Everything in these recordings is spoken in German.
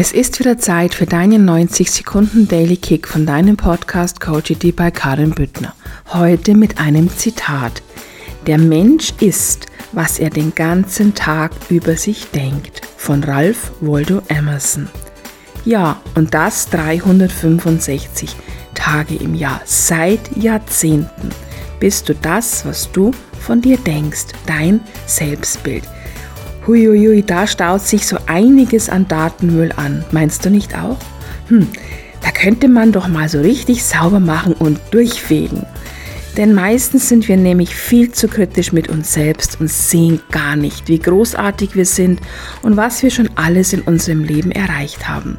Es ist wieder Zeit für deinen 90 Sekunden Daily Kick von deinem Podcast Coachity bei Karin Büttner. Heute mit einem Zitat. Der Mensch ist, was er den ganzen Tag über sich denkt. Von Ralph Waldo Emerson. Ja, und das 365 Tage im Jahr, seit Jahrzehnten. Bist du das, was du von dir denkst, dein Selbstbild. Huiuiui, da staut sich so einiges an Datenmüll an. Meinst du nicht auch? Hm, da könnte man doch mal so richtig sauber machen und durchfegen. Denn meistens sind wir nämlich viel zu kritisch mit uns selbst und sehen gar nicht, wie großartig wir sind und was wir schon alles in unserem Leben erreicht haben.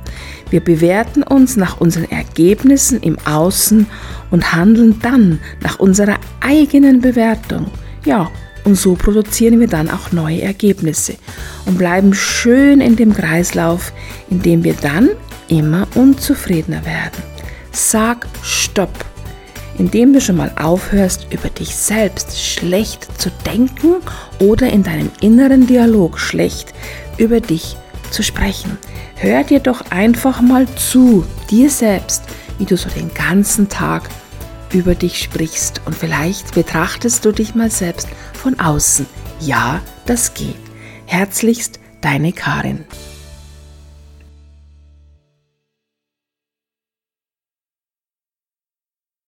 Wir bewerten uns nach unseren Ergebnissen im Außen und handeln dann nach unserer eigenen Bewertung. Ja, und so produzieren wir dann auch neue Ergebnisse und bleiben schön in dem Kreislauf, in dem wir dann immer unzufriedener werden. Sag Stopp, indem du schon mal aufhörst, über dich selbst schlecht zu denken oder in deinem inneren Dialog schlecht über dich zu sprechen. Hör dir doch einfach mal zu, dir selbst, wie du so den ganzen Tag über dich sprichst und vielleicht betrachtest du dich mal selbst von außen. Ja, das geht. Herzlichst, deine Karin.